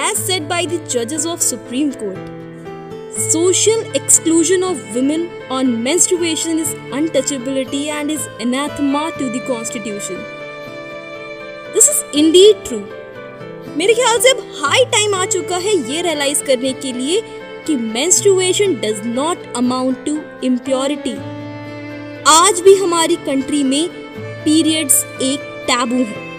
as said by the judges of Supreme Court. Social exclusion of women on menstruation is untouchability and is anathema to the constitution. This is indeed true. मेरे ख्याल से अब high time आ चुका है ये realise करने के लिए कि menstruation does not amount to impurity आज भी हमारी कंट्री में पीरियड्स एक टैबू है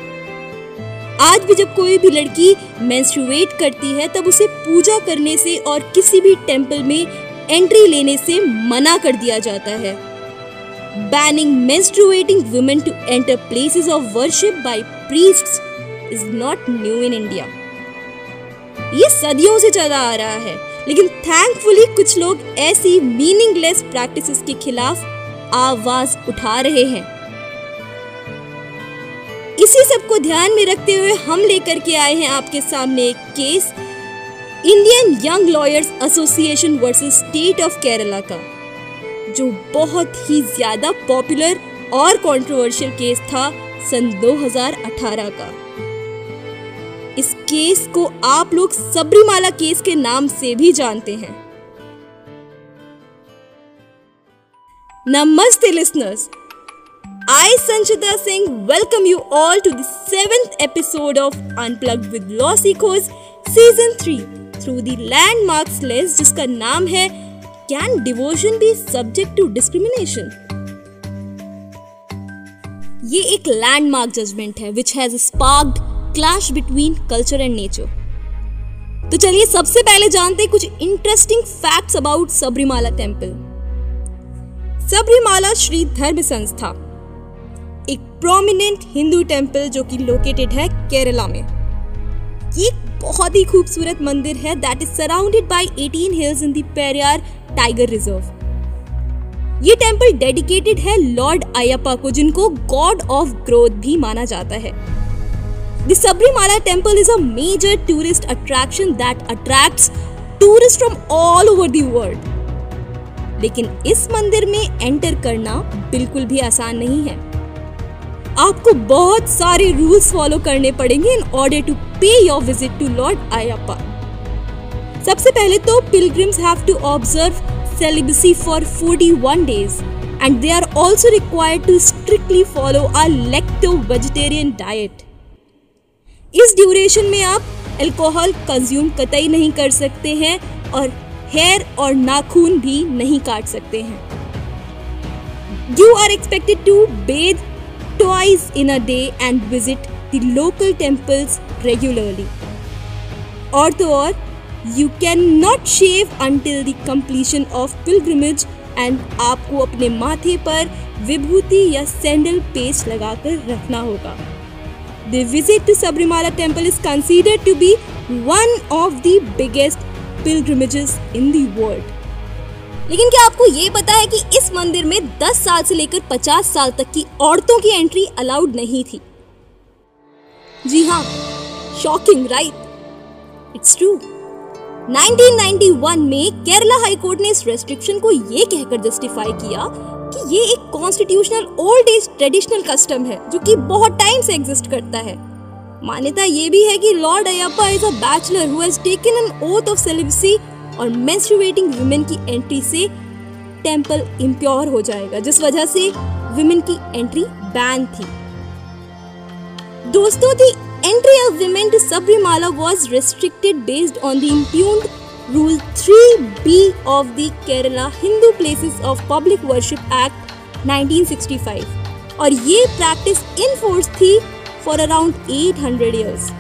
आज भी जब कोई भी लड़की मेंस्ट्रुएट करती है, तब उसे पूजा करने से और किसी भी टेंपल में एंट्री लेने से मना कर दिया जाता है banning menstruating women to enter places of worship by priests is not new in India. ये सदियों से चला आ रहा है, लेकिन थैंकफुली कुछ लोग ऐसी मीनिंगलेस प्रैक्टिसेस के खिलाफ आवाज़ उठा रहे हैं इसी सबको ध्यान में रखते हुए हम लेकर के आए हैं आपके सामने एक case Indian young lawyers association versus state of Kerala का, जो बहुत ही ज़्यादा पॉपुलर और कंट्रोवर्शियल केस था सन 2018 का। इस केस को आप लोग सबरीमाला केस के नाम से भी जानते हैं। नमस्ते listeners I, Sanchita Singh, welcome you all to the seventh episode of Unplugged with Los Ecos Season 3 through the landmarks list जिसका नाम है Can Devotion be Subject to Discrimination? ये एक लैंडमार्क जजमेंट है which has sparked clash between culture and nature तो चलिए सबसे पहले जानते हैं कुछ interesting facts about Sabarimala temple Sabarimala Shri Dharma Sastha एक प्रोमिनेंट हिंदू टेंपल जो कि लोकेटेड है केरला में। ये बहुत ही खूबसूरत मंदिर है that is surrounded by 18 hills in Periyar tiger reserve ये टेंपल डेडिकेटेड है लॉर्ड अयप्पा को, जिनको गॉड ऑफ़ ग्रोथ भी माना जाता है। The Sabrimala temple is a major tourist attraction that attracts tourists from all over the world. लेकिन इस मंदिर में एंटर करना बिल्कुल भी आसान नहीं है। आपको बहुत सारे रूल्स फॉलो करने पड़ेंगे in order to pay your visit to lord Ayyappa सबसे पहले तो pilgrims have to observe celibacy for 41 days and they are also required to strictly follow a lacto-vegetarian diet. इस ड्यूरेशन में आप अल्कोहल कंज्यूम कतई नहीं कर सकते हैं और हेयर और नाखून भी नहीं काट सकते हैं you are expected to bathe twice in a day and visit the local temples regularly. और तो और you can not shave until the completion of pilgrimage and आपको अपने माथे पर विभूति या सैंडल पेस्ट लगाकर रखना होगा the visit to Sabarimala temple is considered to be one of the biggest pilgrimages in the world लेकिन क्या आपको ये पता है कि इस मंदिर में 10 साल से लेकर 50 साल तक की औरतों की एंट्री अलाउड नहीं थी? जी हाँ शॉकिंग राइट इट्स ट्रू 1991 में केरला हाई कोर्ट ने इस रेस्ट्रिक्शन को ये कहकर जस्टिफाई किया कि ये एक constitutional old age traditional custom है, जो कि बहुत टाइम से एग्जिस्ट करता है। मान्यता ये भी है कि lord Ayyappa is a bachelor who has taken an oath of celibacy और मेंस्ट्रुएटिंग वुमेन की एंट्री से टेंपल इम्प्योर हो जाएगा, जिस वजह से वुमेन की एंट्री बैन थी। दोस्तों the entry of women to Sabarimala was restricted based on the impugned rule 3b of the Kerala Hindu places of public worship act 1965 और ये प्रैक्टिस इन फोर्स थी फॉर अराउंड 800 इयर्स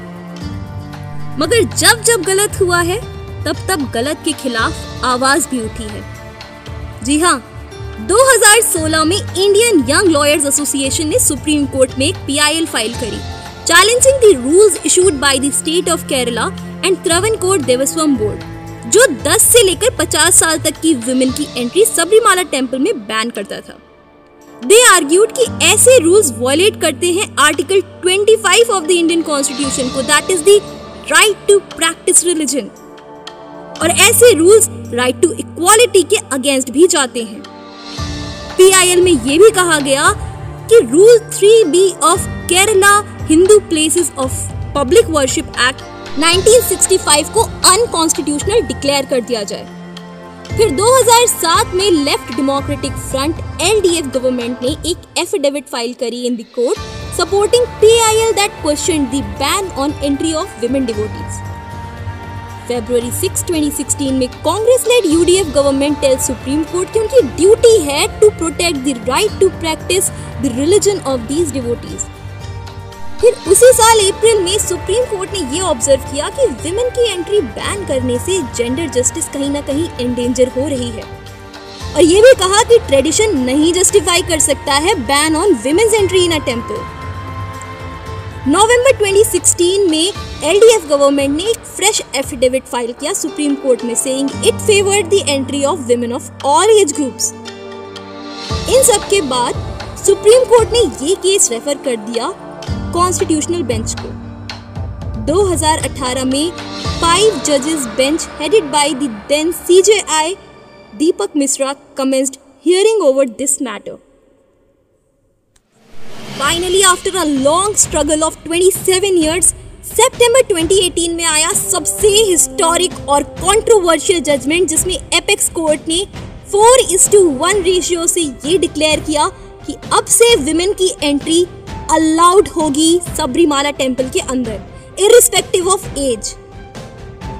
मगर जब जब गलत हुआ है तब तब गलत के खिलाफ आवाज़ भी उठी है। जी हाँ 2016 में इंडियन यंग लॉयर्स एसोसिएशन ने सुप्रीम कोर्ट में एक पीआईएल फ़ाइल करी। Challenging the rules issued by the state of Kerala and Travancore Devaswom board, जो 10 से लेकर 50 साल तक की वुमेन की एंट्री सबरीमाला टेंपल में बैन करता था। दे आर्ग्यूड कि ऐसे रूल्स वॉयलेट करते हैं article 25 of the Indian constitution को that is the right to practice religion और ऐसे रूल्स राइट टू इक्वालिटी के अगेंस्ट भी जाते हैं। पीआईएल में यह भी कहा गया कि rule 3 B of Kerala Hindu places of public worship act 1965 को अनकॉन्स्टिट्यूशनल डिक्लेयर कर दिया जाए। फिर 2007 में left democratic front LDF government ने एक एफिडेविट फ़ाइल करी in the court supporting PIL that question the ban on entry of women devotees February 6, 2016 में Congress led UDF government tell supreme court की उनकी ड्यूटी है to protect the right to practice the religion of these devotees फिर उसी साल अप्रैल में supreme court ने ये ऑब्ज़र्व किया कि विमेन की एंट्री बैन करने से जेंडर जस्टिस कहीं ना कहीं एंडेंजर हो रही है। और ये भी कहा कि ट्रेडिशन नहीं जस्टिफाई कर सकता है ban on women's entry in a temple नवंबर 2016 में एलडीएफ गवर्नमेंट ने एक फ्रेश एफिडेविट फ़ाइल किया सुप्रीम कोर्ट में saying it favoured the entry of women of all age groups in सब के बाद सुप्रीम कोर्ट ने ये केस रेफर कर दिया कॉन्स्टिट्यूशनल बेंच को 2018 में फाइव जजेस bench headed by the then CJI Deepak Mishra commenced hearing over this matter. Finally, after a long struggle of 27 years, सितंबर 2018 में आया सबसे हिस्टोरिक और कंट्रोवर्शियल जजमेंट जिसमें एपेक्स कोर्ट ने 4 इज़ टू वन रेशियो से ये डिक्लेयर किया कि अब से विमेन की एंट्री अलाउड होगी सबरीमाला टेंपल के अंदर irrespective of age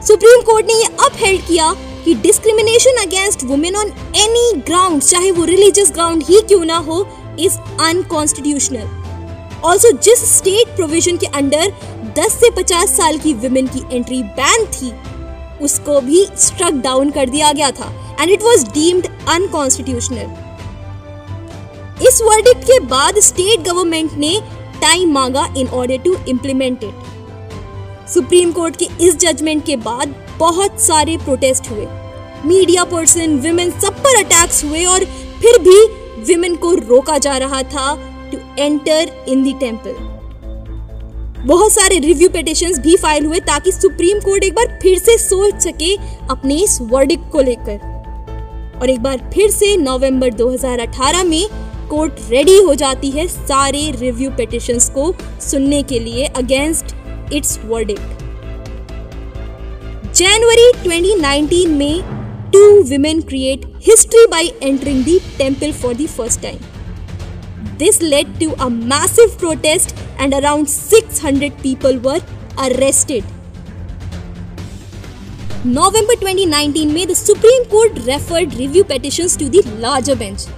supreme court ने यह अपहेल्ड किया कि discrimination against women on any ground चाहे वो रिलीजियस ग्राउंड ही क्यों ना हो इज़ अनकॉन्स्टिट्यूशनल ऑल्सो जिस स्टेट प्रोविज़न के अंडर 10 से 50 साल की वुमेन की एंट्री बैन थी, उसको भी स्ट्रक डाउन कर दिया गया था and it was deemed unconstitutional इस वर्डिक्ट के बाद स्टेट गवर्नमेंट ने टाइम मांगा in order to implement it supreme court के इस जजमेंट के बाद बहुत सारे प्रोटेस्ट हुए. मीडिया पर्सन विमेन सब पर अटैक्स हुए और फिर भी विमेन को रोका जा रहा था to enter in the temple बहुत सारे रिव्यू पिटिशंस भी फ़ाइल हुए ताकि सुप्रीम कोर्ट एक बार फिर से सोच सके अपने इस वर्डिक को लेकर। और एक बार फिर से नवंबर 2018 में कोर्ट रेडी हो जाती है सारे रिव्यू पिटिशंस को सुनने के लिए अगेंस्ट इट्स वर्डिक्ट जनवरी 2019 में Two women create history by entering the temple for the first time. This led to a massive protest and around 600 people were arrested. November 2019 में the Supreme Court referred review petitions to the larger bench.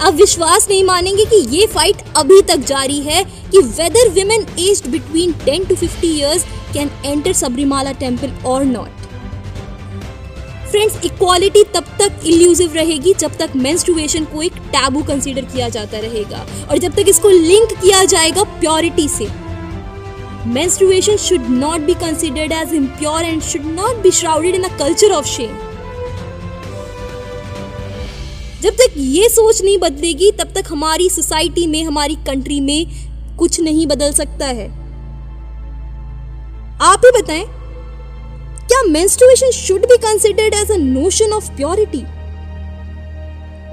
अब विश्वास नहीं मानेंगे कि ये fight अभी तक जारी है कि whether women aged between 10 to 50 years can enter Sabarimala temple और नॉट Friends equality तब तक इल्यूसिव रहेगी जब तक मेंस्ट्रुएशन को एक टैबू कंसीडर किया जाता रहेगा। और जब तक इसको लिंक किया जाएगा प्योरिटी से। Menstruation should not be considered as impure and should not be shrouded in a culture of shame. जब तक ये सोच नहीं बदलेगी, तब तक हमारी सोसाइटी में, हमारी कंट्री में कुछ नहीं बदल सकता है। आप ही बताएँ क्या menstruation should be considered as a notion of purity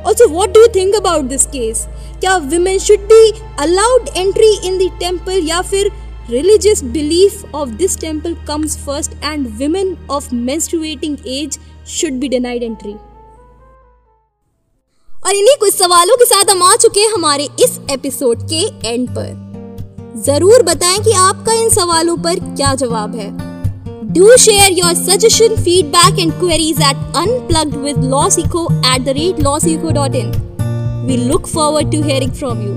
also what do you think about this case क्या women should be allowed entry in the temple या फिर religious belief of this temple comes first and women of menstruating age should be denied entry? और इन्हीं कुछ सवालों के साथ हम आ चुके हैं हमारे इस एपिसोड के एंड पर। ज़रूर बताएँ कि आपका इन सवालों पर क्या जवाब है। Your suggestion feedback and queries at unplugged with Lawsikho at the rate Lawsikho dot in we look forward to hearing from you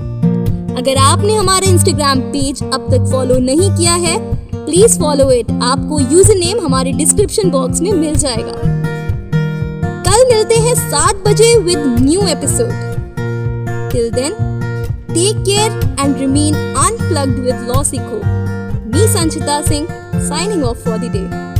अगर आपने हमारे इंस्टाग्राम पेज अब तक फॉलो नहीं किया है प्लीज़ फॉलो इट आपको यूज़र नेम हमारे डिस्क्रिप्शन बॉक्स में मिल जाएगा. कल मिलते हैं सात बजे with new episode till then take care and remain unplugged with Lawsikho me Sanchita Singh signing off for the day